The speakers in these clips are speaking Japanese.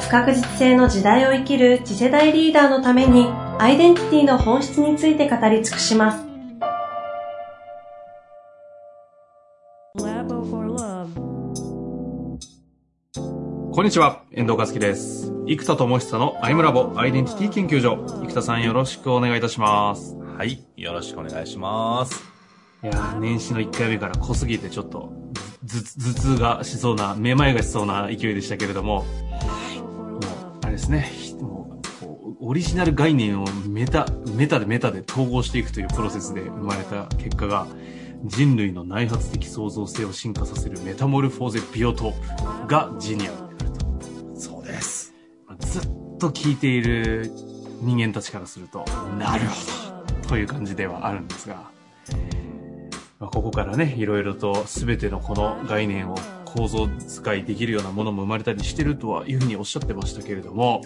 不確実性の時代を生きる次世代リーダーのためにアイデンティティの本質について語り尽くします。こんにちは、遠藤和樹です。生田智久のアイムラボアイデンティティ研究所。生田さんよろしくお願いいたします。はい、よろしくお願いします。いや年始の1回目から濃すぎてちょっと頭痛がしそうな、めまいがしそうな勢いでしたけれども、ですね、もう、オリジナル概念をメタ、メタでメタで統合していくというプロセスで生まれた結果が、人類の内発的創造性を進化させるメタモルフォーゼビオトープがジニアになると。そうです。ずっと聞いている人間たちからすると、なるほどという感じではあるんですが、まあ、ここからね、いろいろと全てのこの概念を構造使いできるようなものも生まれたりしてるとはいうふうにおっしゃってましたけれども、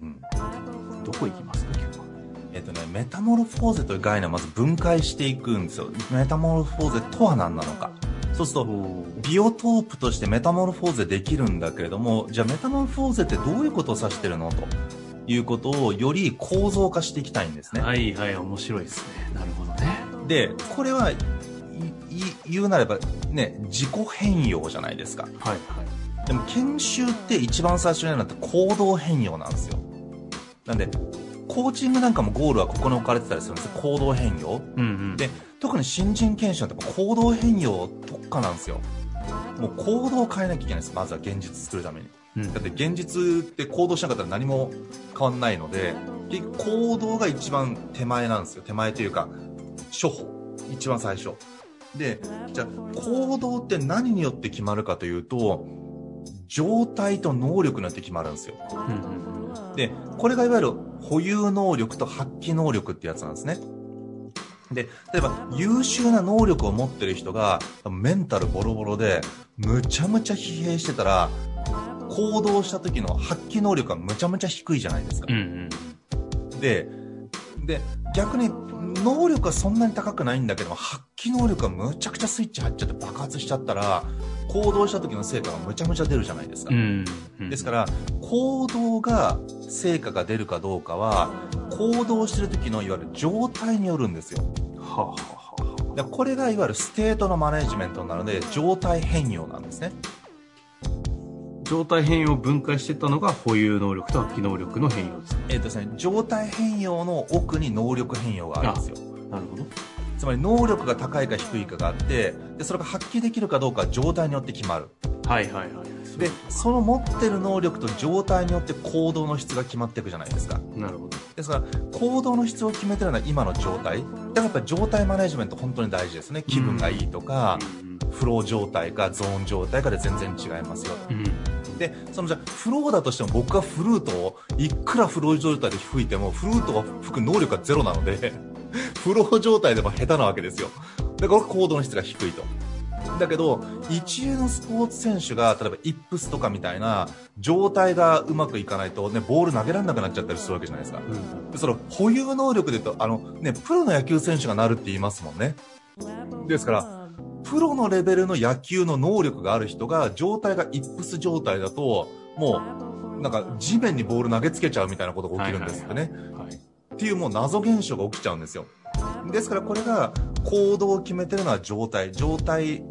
うんうん、どこ行きますか今日は？えっとね、メタモルフォーゼという概念をまず分解していくんですよ。メタモルフォーゼとは何なのか。そうすると、ビオトープとしてメタモルフォーゼできるんだけれども、じゃあメタモルフォーゼってどういうことを指してるのということをより構造化していきたいんですね。はいはい、面白いですね。なるほどね。で、これは言うなればね自己変容じゃないですか。はい。はいでも研修って一番最初にやるのって行動変容なんですよ。なんでコーチングなんかもゴールはここに置かれてたりするんですよ。行動変容、うんうん、で特に新人研修って行動変容特化なんですよ。もう行動を変えなきゃいけないです。まずは現実作るために、うん、だって現実って行動しなかったら何も変わんないので行動が一番手前なんですよ。手前というか処方一番最初で、じゃあ行動って何によって決まるかというと、状態と能力によって決まるんですよ。で、これがいわゆる保有能力と発揮能力ってやつなんですね。で、例えば優秀な能力を持ってる人がメンタルボロボロでむちゃむちゃ疲弊してたら行動した時の発揮能力がむちゃむちゃ低いじゃないですか。うんうん、で、で、逆に能力はそんなに高くないんだけども、発揮能力がむちゃくちゃスイッチ入っちゃって爆発しちゃったら、行動した時の成果がむちゃむちゃ出るじゃないですか。うんうん、ですから、行動が、成果が出るかどうかは、行動してる時のいわゆる状態によるんですよ。はあはあ、これがいわゆるステートのマネジメントなので、状態変容なんですね。状態変容を分解していったのが保有能力と発揮能力の変容ですえっ、ー、とですね、状態変容の奥に能力変容があるんですよ。なるほど。つまり能力が高いか低いかがあって、で、それが発揮できるかどうかは状態によって決まる。はいはいはい。で、その持ってる能力と状態によって行動の質が決まっていくじゃないですか。なるほど。ですから、行動の質を決めてるのは今の状態。だからやっぱり状態マネジメント本当に大事ですね。気分がいいとか、うん、フロー状態かゾーン状態かで全然違いますよ。うんで、そのじゃフローだとしても僕がフルートをいくらフロー状態で吹いてもフルートが吹く能力がゼロなので フロー状態でも下手なわけですよ。だからコードの質が低いと。だけど、一流のスポーツ選手が、例えばイップスとかみたいな状態がうまくいかないと、ね、ボール投げられなくなっちゃったりするわけじゃないですか。うん、でその保有能力でと、あの、ね、プロの野球選手がなるって言いますもんね。ですから、プロのレベルの野球の能力がある人が、状態がイップス状態だと、もう、なんか地面にボール投げつけちゃうみたいなことが起きるんですってね。っていうもう謎現象が起きちゃうんですよ。ですからこれが行動を決めてるのは状態。状態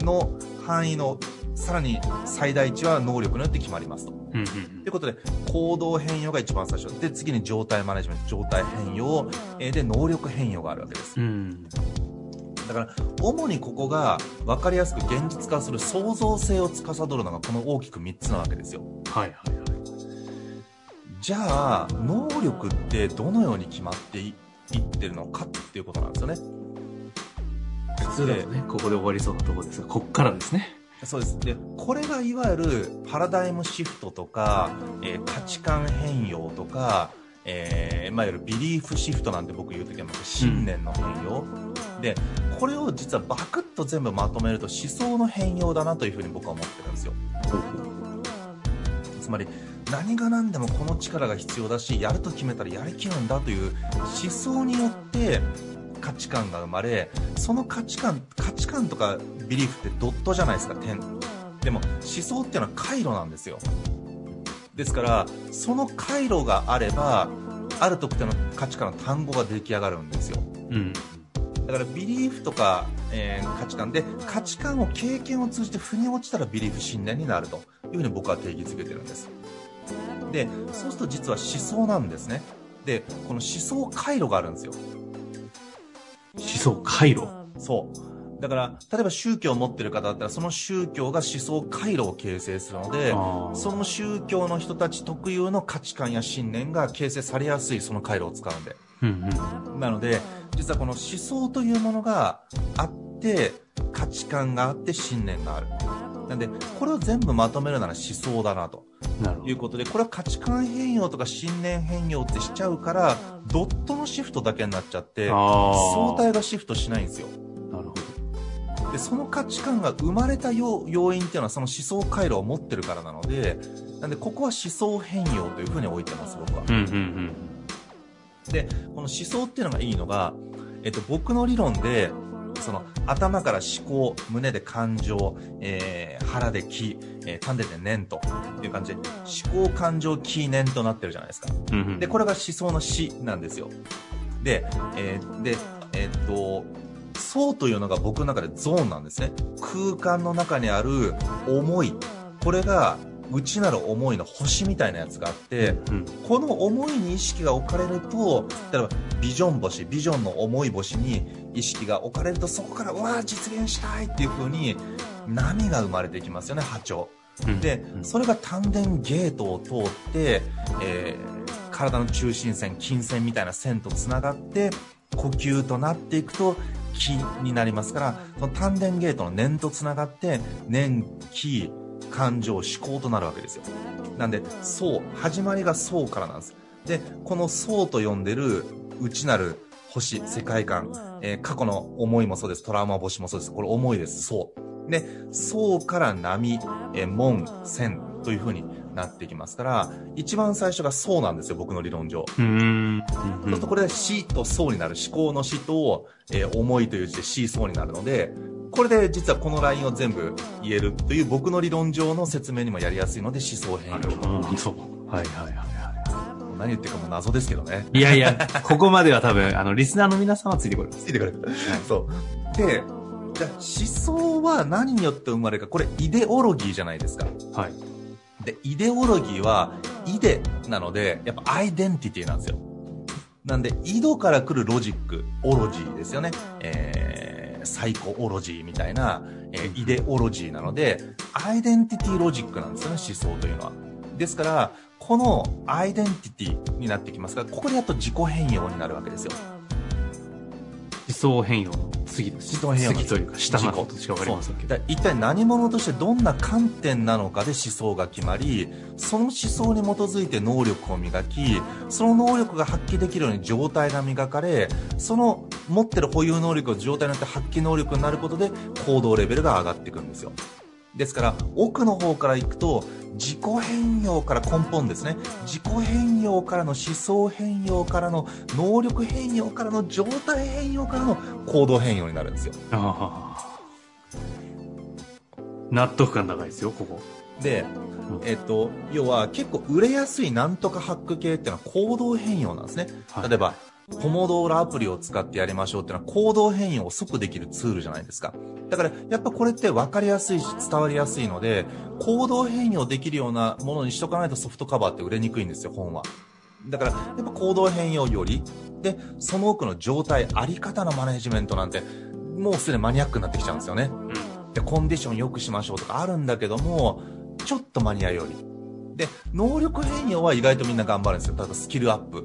の範囲のさらに最大値は能力によって決まりますと。ということで、行動変容が一番最初。で、次に状態マネジメント、状態変容、で、能力変容があるわけです。うんだから主にここが分かりやすく現実化する創造性を司るのがこの大きく3つなわけですよ。はいはいはいじゃあ能力ってどのように決まっていってるのかっていうことなんですよね。普通だとねここで終わりそうなところですがこっからですね。そうです。で、これがいわゆるパラダイムシフトとか、えー、価値観変容とか、えー、まあ、いわゆるビリーフシフトなんて僕言うときは、信念の変容、うん、で、これを実はバクッと全部まとめると思想の変容だなというふうに僕は思ってるんですよ。つまり、何が何でもこの力が必要だし、やると決めたらやりきるんだという思想によって、価値観が生まれその価値観価値観とかビリーフってドットじゃないですか点でも思想っていうのは回路なんですよ。ですからその回路があればある特定の価値観の単語が出来上がるんですよ、うん、だからビリーフとか、えー、価値観で価値観を経験を通じて腑に落ちたらビリーフ信念になると。いうふうに僕は定義づけてるんです。でそうすると実は思想なんですね。でこの思想回路があるんですよ。思想回路？そう。だから、例えば宗教を持ってる方だったら、その宗教が思想回路を形成するので、その宗教の人たち特有の価値観や信念が形成されやすいその回路を使うんで。うんうん、なので、実はこの思想というものがあって、価値観があって信念がある。なんで、これを全部まとめるなら思想だなと。いうことで、これは価値観変容とか信念変容ってしちゃうから、ドットのシフトだけになっちゃって、相対がシフトしないんですよ。なるほど。で、その価値観が生まれた要因っていうのはその思想回路を持ってるからなので、なんでここは思想変容というふうに置いてます、僕は。うんうんうん、で、この思想っていうのがいいのが、えっと、僕の理論で、その頭から思考、胸で感情、えー、腹で気、えー、丹田で念という感じで、思考、感情、気、念となってるじゃないですか。うんうん、で、これが思想の死なんですよ。で、えー、で、えー、っと、層というのが僕の中でゾーンなんですね。空間の中にある思い。これが内なる思いの星みたいなやつがあって、うん、この思いに意識が置かれると例えばビジョン星ビジョンの思い星に意識が置かれるとそこからうわ実現したいっていう風に波が生まれてきますよね波長、うん、でそれが丹田ゲートを通って、えー、体の中心線筋線みたいな線とつながって呼吸となっていくと気になりますからその丹田ゲートの念とつながって念気感情、思考となるわけですよ。なんで、そう、始まりがそうからなんです。で、このそうと呼んでる内なる星、世界観、えー、過去の思いもそうです。トラウマ星もそうです。これ思いです。そう。で、そうから波、えー、門、線という風になってきますから、一番最初がそうなんですよ、僕の理論上。うん。そうするとこれで死とそうになる。思考の死と、えー、思いという字で死そうになるので、これで実はこのラインを全部言えるという僕の理論上の説明にもやりやすいので思想変容。そう。はいはいはいはい。何言ってるかも謎ですけどね。いやいや、ここまでは多分、あの、リスナーの皆さんはついてこれます。ついてこれる。はい、そう。で、じゃ思想は何によって生まれるか、これイデオロギーじゃないですか。はい。で、イデオロギーは、イデなので、やっぱアイデンティティなんですよ。なんで、イデから来るロジック、オロジーですよね。えーサイコオロジーみたいな、えー、イデオロジーなので、アイデンティティロジックなんですよね、思想というのは。ですから、このアイデンティティになってきますが、ここでやっと自己変容になるわけですよ。思想変容の次です。思想変容の次というか、下のことしか分かりませんけど。一体何者としてどんな観点なのかで思想が決まり、その思想に基づいて能力を磨き、その能力が発揮できるように状態が磨かれ、その持ってる保有能力を状態によって発揮能力になることで行動レベルが上がっていくんですよ。ですから、奥の方から行くと、自己変容から根本ですね。自己変容からの思想変容からの能力変容からの状態変容からの行動変容になるんですよ。納得感高いですよ、ここ。で、えっと、要は結構売れやすいなんとかハック系っていうのは行動変容なんですね。例えば、ポモドーロアプリを使ってやりましょうっていうのは行動変容を即できるツールじゃないですか。だからやっぱこれって分かりやすいし伝わりやすいので、行動変容できるようなものにしとかないとソフトカバーって売れにくいんですよ、本は。だからやっぱ行動変容より、で、その奥の状態、あり方のマネジメントなんて、もうすでにマニアックになってきちゃうんですよね。で、コンディション良くしましょうとかあるんだけども、ちょっとマニアより。で、能力変容は意外とみんな頑張るんですよ。例えばスキルアップ。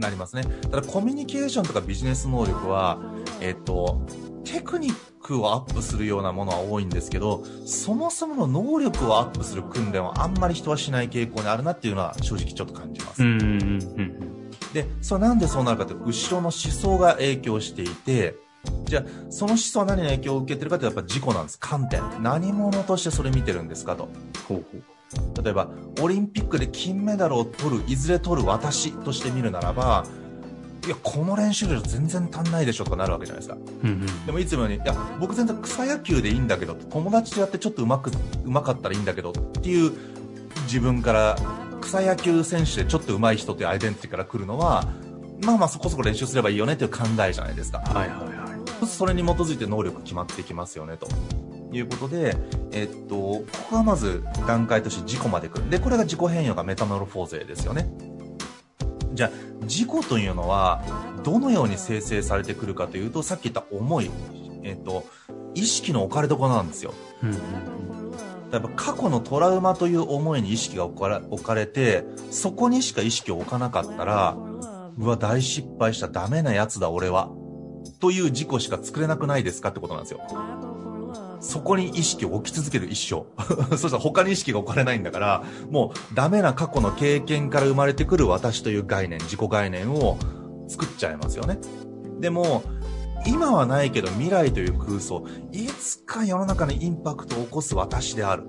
なりますね。ただコミュニケーションとかビジネス能力は、えっ、と、テクニックをアップするようなものは多いんですけど、そもそもの能力をアップする訓練はあんまり人はしない傾向にあるなっていうのは正直ちょっと感じます。で、それなんでそうなるかというと、後ろの思想が影響していて、じゃあ、その思想は何に影響を受けてるかというとやっぱ事故なんです。観点。何者としてそれ見てるんですかと。ほうほう例えば、オリンピックで金メダルを取る、いずれ取る私として見るならば、いや、この練習量全然足んないでしょとかなるわけじゃないですか。うんうん、でもいつもように、いや、僕全然草野球でいいんだけど、友達とやってちょっとうまく、うまかったらいいんだけどっていう自分から草野球選手でちょっと上手い人というアイデンティティから来るのは、まあまあそこそこ練習すればいいよねという考えじゃないですか。はいはいはい。それに基づいて能力決まってきますよねと。いうことで、えっと、ここがまず段階として自己まで来る。で、これが自己変容がメタモルフォーゼですよね。じゃあ、自己というのは、どのように生成されてくるかというと、さっき言った思い、えっと、意識の置かれどころなんですよ。うんやっぱ過去のトラウマという思いに意識が置か置かれて、そこにしか意識を置かなかったら、うわ、大失敗したダメなやつだ俺は。という事故しか作れなくないですかってことなんですよ。そこに意識を置き続ける一生。そしたら他に意識が置かれないんだから、もうダメな過去の経験から生まれてくる私という概念、自己概念を作っちゃいますよね。でも、今はないけど未来という空想、いつか世の中にインパクトを起こす私である。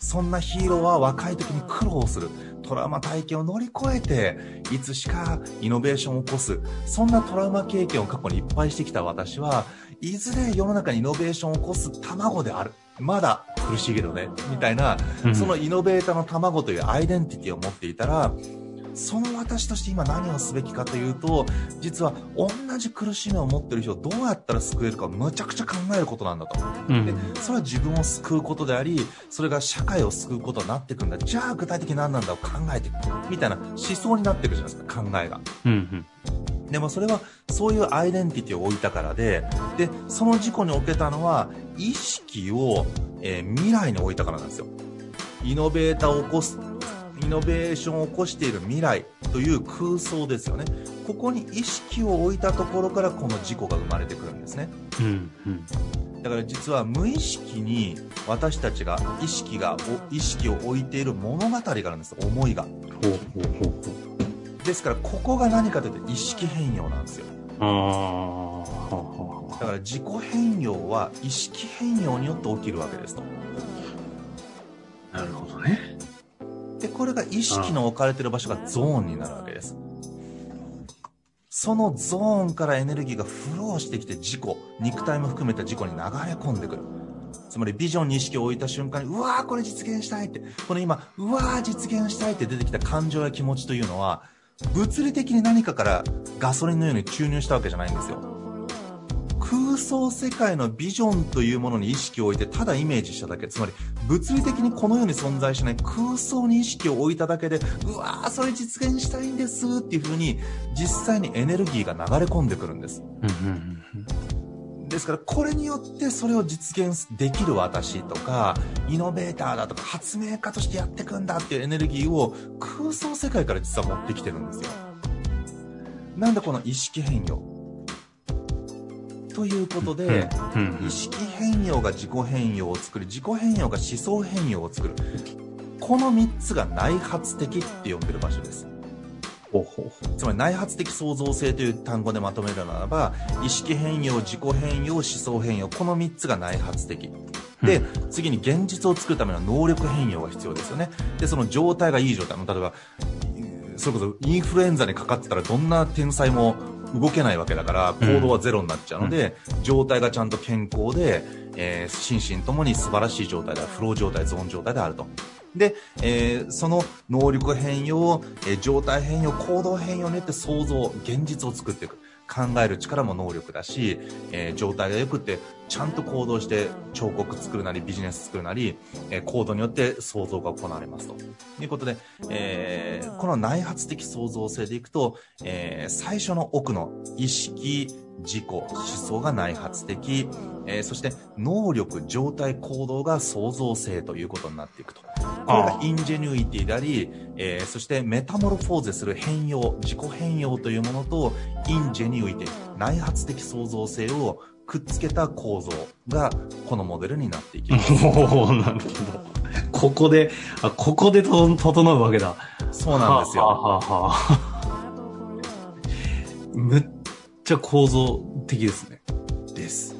そんなヒーローは若い時に苦労する。トラウマ体験を乗り越えて、いつしかイノベーションを起こす。そんなトラウマ経験を過去にいっぱいしてきた私は、いずれ世の中にイノベーションを起こす卵である。まだ苦しいけどね。みたいな、そのイノベーターの卵というアイデンティティを持っていたら、その私として今何をすべきかというと、実は同じ苦しみを持ってる人をどうやったら救えるかむちゃくちゃ考えることなんだと。うん、でそれは自分を救うことであり、それが社会を救うことになっていくんだ。じゃあ具体的に何なんだを考えていく。みたいな思想になっていくじゃないですか、考えが。うんうんでもそれはそういうアイデンティティを置いたからで、で、その事故に置けたのは意識を、えー、未来に置いたからなんですよ。イノベーターを起こすイノベーションを起こしている未来という空想ですよね。ここに意識を置いたところからこの事故が生まれてくるんですね、うんうん、だから実は無意識に私たちが意識が意識を置いている物語があるんです。思いが。ですからここが何かというと意識変容なんですよ。だから自己変容は意識変容によって起きるわけですとが意識の置かれてる場所がゾーンになるわけです。そのゾーンからエネルギーがフローしてきて事故、肉体も含めた事故に流れ込んでくる。つまりビジョンに意識を置いた瞬間に、うわーこれ実現したいって、この今、うわー実現したいって出てきた感情や気持ちというのは、物理的に何かからガソリンのように注入したわけじゃないんですよ。空想世界のビジョンというものに意識を置いてただイメージしただけつまり物理的にこの世に存在しない空想に意識を置いただけでうわーそれ実現したいんですっていう風に実際にエネルギーが流れ込んでくるんです。ですからこれによってそれを実現できる私とかイノベーターだとか発明家としてやっていくんだっていうエネルギーを空想世界から実は持ってきてるんですよ。なんでこの意識変容？ということで、意識変容が自己変容を作り自己変容が思想変容を作る。この3つが内発的って呼んでる場所です。つまり内発的創造性という単語でまとめるならば意識変容自己変容思想変容この3つが内発的。で、次に現実を作るための能力変容が必要ですよね。で、その状態がいい状態。例えば、それこそインフルエンザにかかってたらどんな天才も動けないわけだから行動はゼロになっちゃうので、うん、状態がちゃんと健康で、えー、心身ともに素晴らしい状態でフロー状態ゾーン状態であると。で、えー、その能力変容、えー、状態変容行動変容によって想像現実を作っていく。考える力も能力だし、えー、状態が良くてちゃんと行動して彫刻作るなりビジネス作るなり、えー、行動によって創造が行われますと。いうことで、えー、この内発的創造性でいくと、えー、最初の奥の意識自己思想が内発的、えー、そして能力状態行動が創造性ということになっていくと。これがインジェニュイティであり、えー、そしてメタモルフォーゼする変容自己変容というものとインジェニュイティ内発的創造性をくっつけた構造がこのモデルになっていきます。おなるほど。ここで、あ、ここでと整うわけだ。そうなんですよ。はははむっちゃ構造的ですね。です。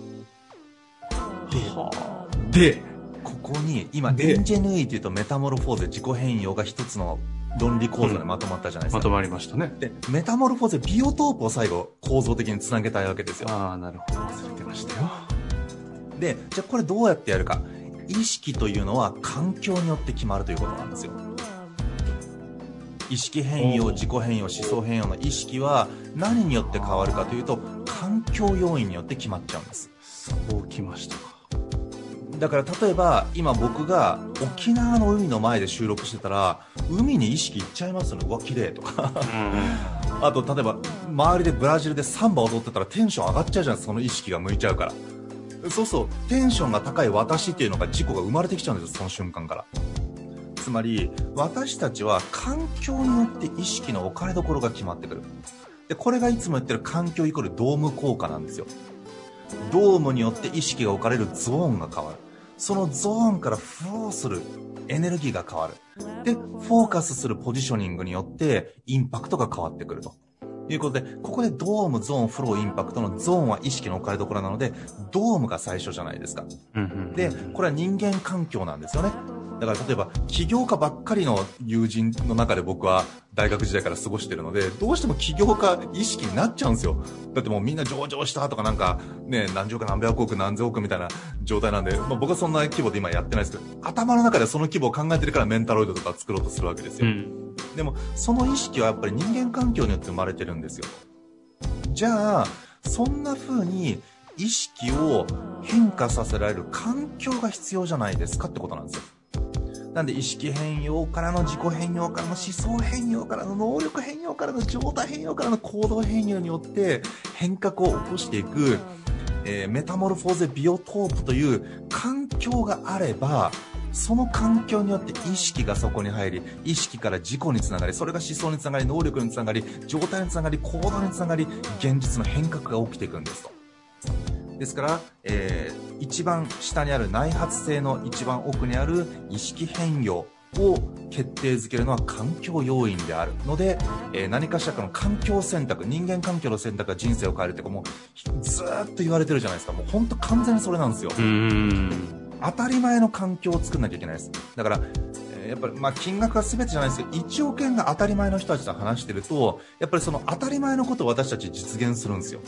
で、で、ここに、今、エンジェヌイっていうとメタモルフォーゼ自己変容が一つの論理構造でまとまったじゃないですか、うん、まとまりましたね。で、メタモルフォーゼ、ビオトープを最後、構造的につなげたいわけですよ。ああ、なるほど。忘れてましたよ。で、じゃあこれどうやってやるか。意識というのは環境によって決まるということなんですよ。意識変容、自己変容、思想変容の意識は何によって変わるかというと、環境要因によって決まっちゃうんです。そうきましたか。だから例えば今僕が沖縄の海の前で収録してたら海に意識いっちゃいますよねうわ綺麗とか。あと例えば周りでブラジルでサンバ踊ってたらテンション上がっちゃうじゃん。その意識が向いちゃうから。そうそう。テンションが高い私っていうのが事故が生まれてきちゃうんですよその瞬間から。つまり私たちは環境によって意識の置かれどころが決まってくる。でこれがいつも言ってる環境イコールドーム効果なんですよ。ドームによって意識が置かれるゾーンが変わるそのゾーンからフローするエネルギーが変わる。で、フォーカスするポジショニングによってインパクトが変わってくると。いうことで、ここでドーム、ゾーン、フロー、インパクトのゾーンは意識の置かれどころなので、ドームが最初じゃないですか。で、これは人間環境なんですよね。だから例えば起業家ばっかりの友人の中で僕は大学時代から過ごしてるのでどうしても起業家意識になっちゃうんですよ。だってもうみんな上場したとかなんかね何十億何百億何千億みたいな状態なんで、まあ、僕はそんな規模で今やってないですけど頭の中でその規模を考えてるからメンタロイドとか作ろうとするわけですよ、うん、でもその意識はやっぱり人間環境によって生まれてるんですよ。じゃあそんな風に意識を変化させられる環境が必要じゃないですかってことなんですよなんで意識変容からの自己変容からの思想変容からの能力変容からの状態変容からの行動変容によって変革を起こしていく、えー、メタモルフォーゼビオトープという環境があればその環境によって意識がそこに入り、意識から自己につながり、それが思想につながり、能力につながり、状態につながり、行動につながり、現実の変革が起きていくんですと。ですから、えー、一番下にある内発性の一番奥にある意識変容を決定づけるのは環境要因であるので、えー、何かしらかの環境選択、人間環境の選択が人生を変えるってもうずっと言われてるじゃないですか。もう本当完全にそれなんですよ。当たり前の環境を作んなきゃいけないです。だから、やっぱり、まあ、金額が全てじゃないですけど、1億円が当たり前の人たちと話してると、やっぱりその当たり前のことを私たち実現するんですよ。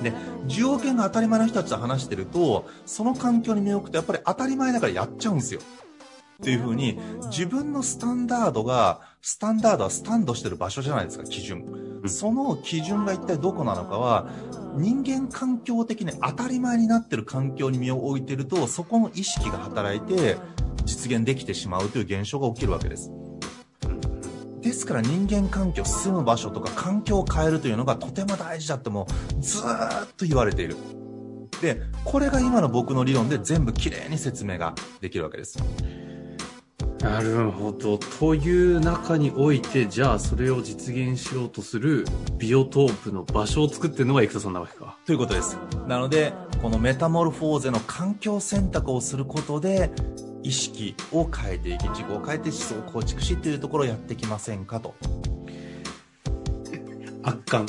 で、10億円が当たり前の人たちと話してると、その環境に身を置くとやっぱり当たり前だからやっちゃうんですよ。っていう風に、自分のスタンダードが、スタンダードはスタンドしてる場所じゃないですか、基準。その基準が一体どこなのかは、人間環境的に当たり前になってる環境に身を置いてると、そこの意識が働いて、実現できてしまうという現象が起きるわけです。ですから人間環境、住む場所とか環境を変えるというのがとても大事だってもうずーっと言われている。で、これが今の僕の理論で全部きれいに説明ができるわけです。なるほど。という中において、じゃあそれを実現しようとするビオトープの場所を作ってるのが生田さんなわけか。ということです。なので、このメタモルフォーゼの環境選択をすることで、意識を変えていき、自己を変えて思想を構築しというところをやってきませんかと。圧巻。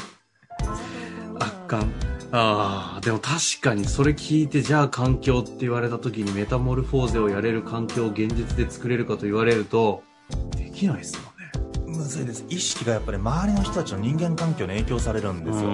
圧巻。ああ、でも確かにそれ聞いて、じゃあ環境って言われた時にメタモルフォーゼをやれる環境を現実で作れるかと言われると、できないですもんね。むずいです。意識がやっぱり周りの人たちの人間環境に影響されるんですよ。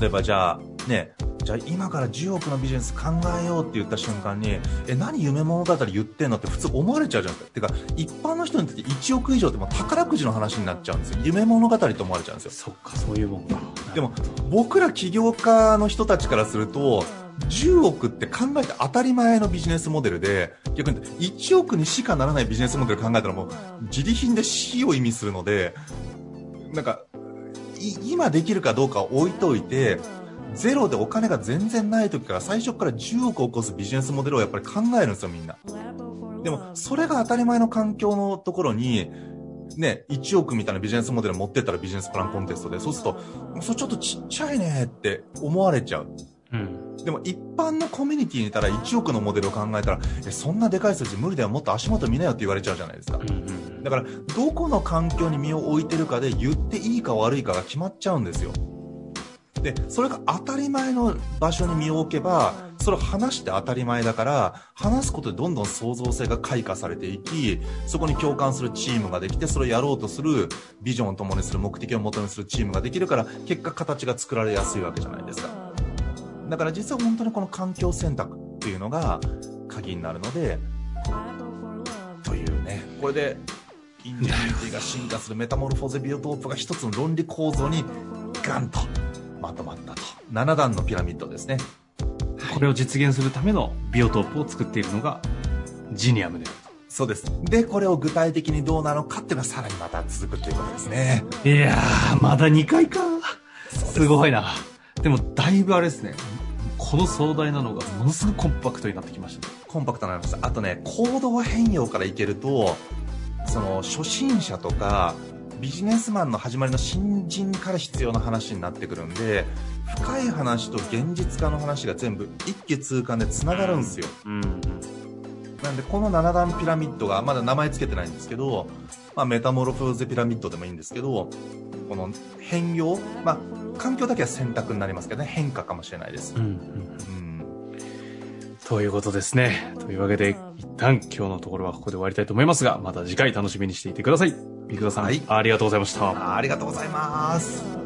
例えばじゃあ、ね、じゃあ今から10億のビジネス考えようって言った瞬間に、え、何夢物語言ってんのって普通思われちゃうじゃないですか。てか、一般の人にとって1億以上ってもう宝くじの話になっちゃうんですよ。夢物語と思われちゃうんですよ。そっか、そういうもんか。でも、僕ら起業家の人たちからすると、10億って考えて当たり前のビジネスモデルで、逆に1億にしかならないビジネスモデル考えたらもう、自利品で死を意味するので、なんか、今できるかどうか置いといて、ゼロでお金が全然ない時から最初から10億を起こすビジネスモデルをやっぱり考えるんですよ、みんな。でも、それが当たり前の環境のところに、ね、1億みたいなビジネスモデル持ってったらビジネスプランコンテストで、そうすると、それちょっとちっちゃいねって思われちゃう。うん。でも一般のコミュニティにいたら1億のモデルを考えたら、え、そんなでかい数字無理だよ、もっと足元見なよって言われちゃうじゃないですか。うんうん、だから、どこの環境に身を置いてるかで言っていいか悪いかが決まっちゃうんですよ。で、それが当たり前の場所に身を置けば、それを話して当たり前だから、話すことでどんどん創造性が開花されていき、そこに共感するチームができて、それをやろうとする、ビジョンを共にする、目的を共にするチームができるから、結果形が作られやすいわけじゃないですか。だから実は本当にこの環境選択っていうのが鍵になるので、というね、これで、 ingenuity が進化するメタモルフォーゼビオトープが一つの論理構造にガンとまとまったと。7段のピラミッドですね。これを実現するためのビオトープを作っているのがジニアムであると。そうです。で、これを具体的にどうなのかっていうのはさらにまた続くっていうことですね。いやー、まだ2回か。すごいな。でも、だいぶあれですね。この壮大なのがものすごくコンパクトになってきました、コンパクトになりました。あとね、行動変容からいけると、その、初心者とか、ビジネスマンの始まりの新人から必要な話になってくるんで、深い話と現実化の話が全部一気通貫で繋がるんですよ。うん、なんで、この7段ピラミッドが、まだ名前つけてないんですけど、まあ、メタモロフーゼピラミッドでもいいんですけど、この変容、まあ、環境だけは選択になりますけどね、変化かもしれないです。うん、うんということですね。というわけで、一旦今日のところはここで終わりたいと思いますが、また次回楽しみにしていてください。三倉さん、はい、ありがとうございました。ありがとうございます。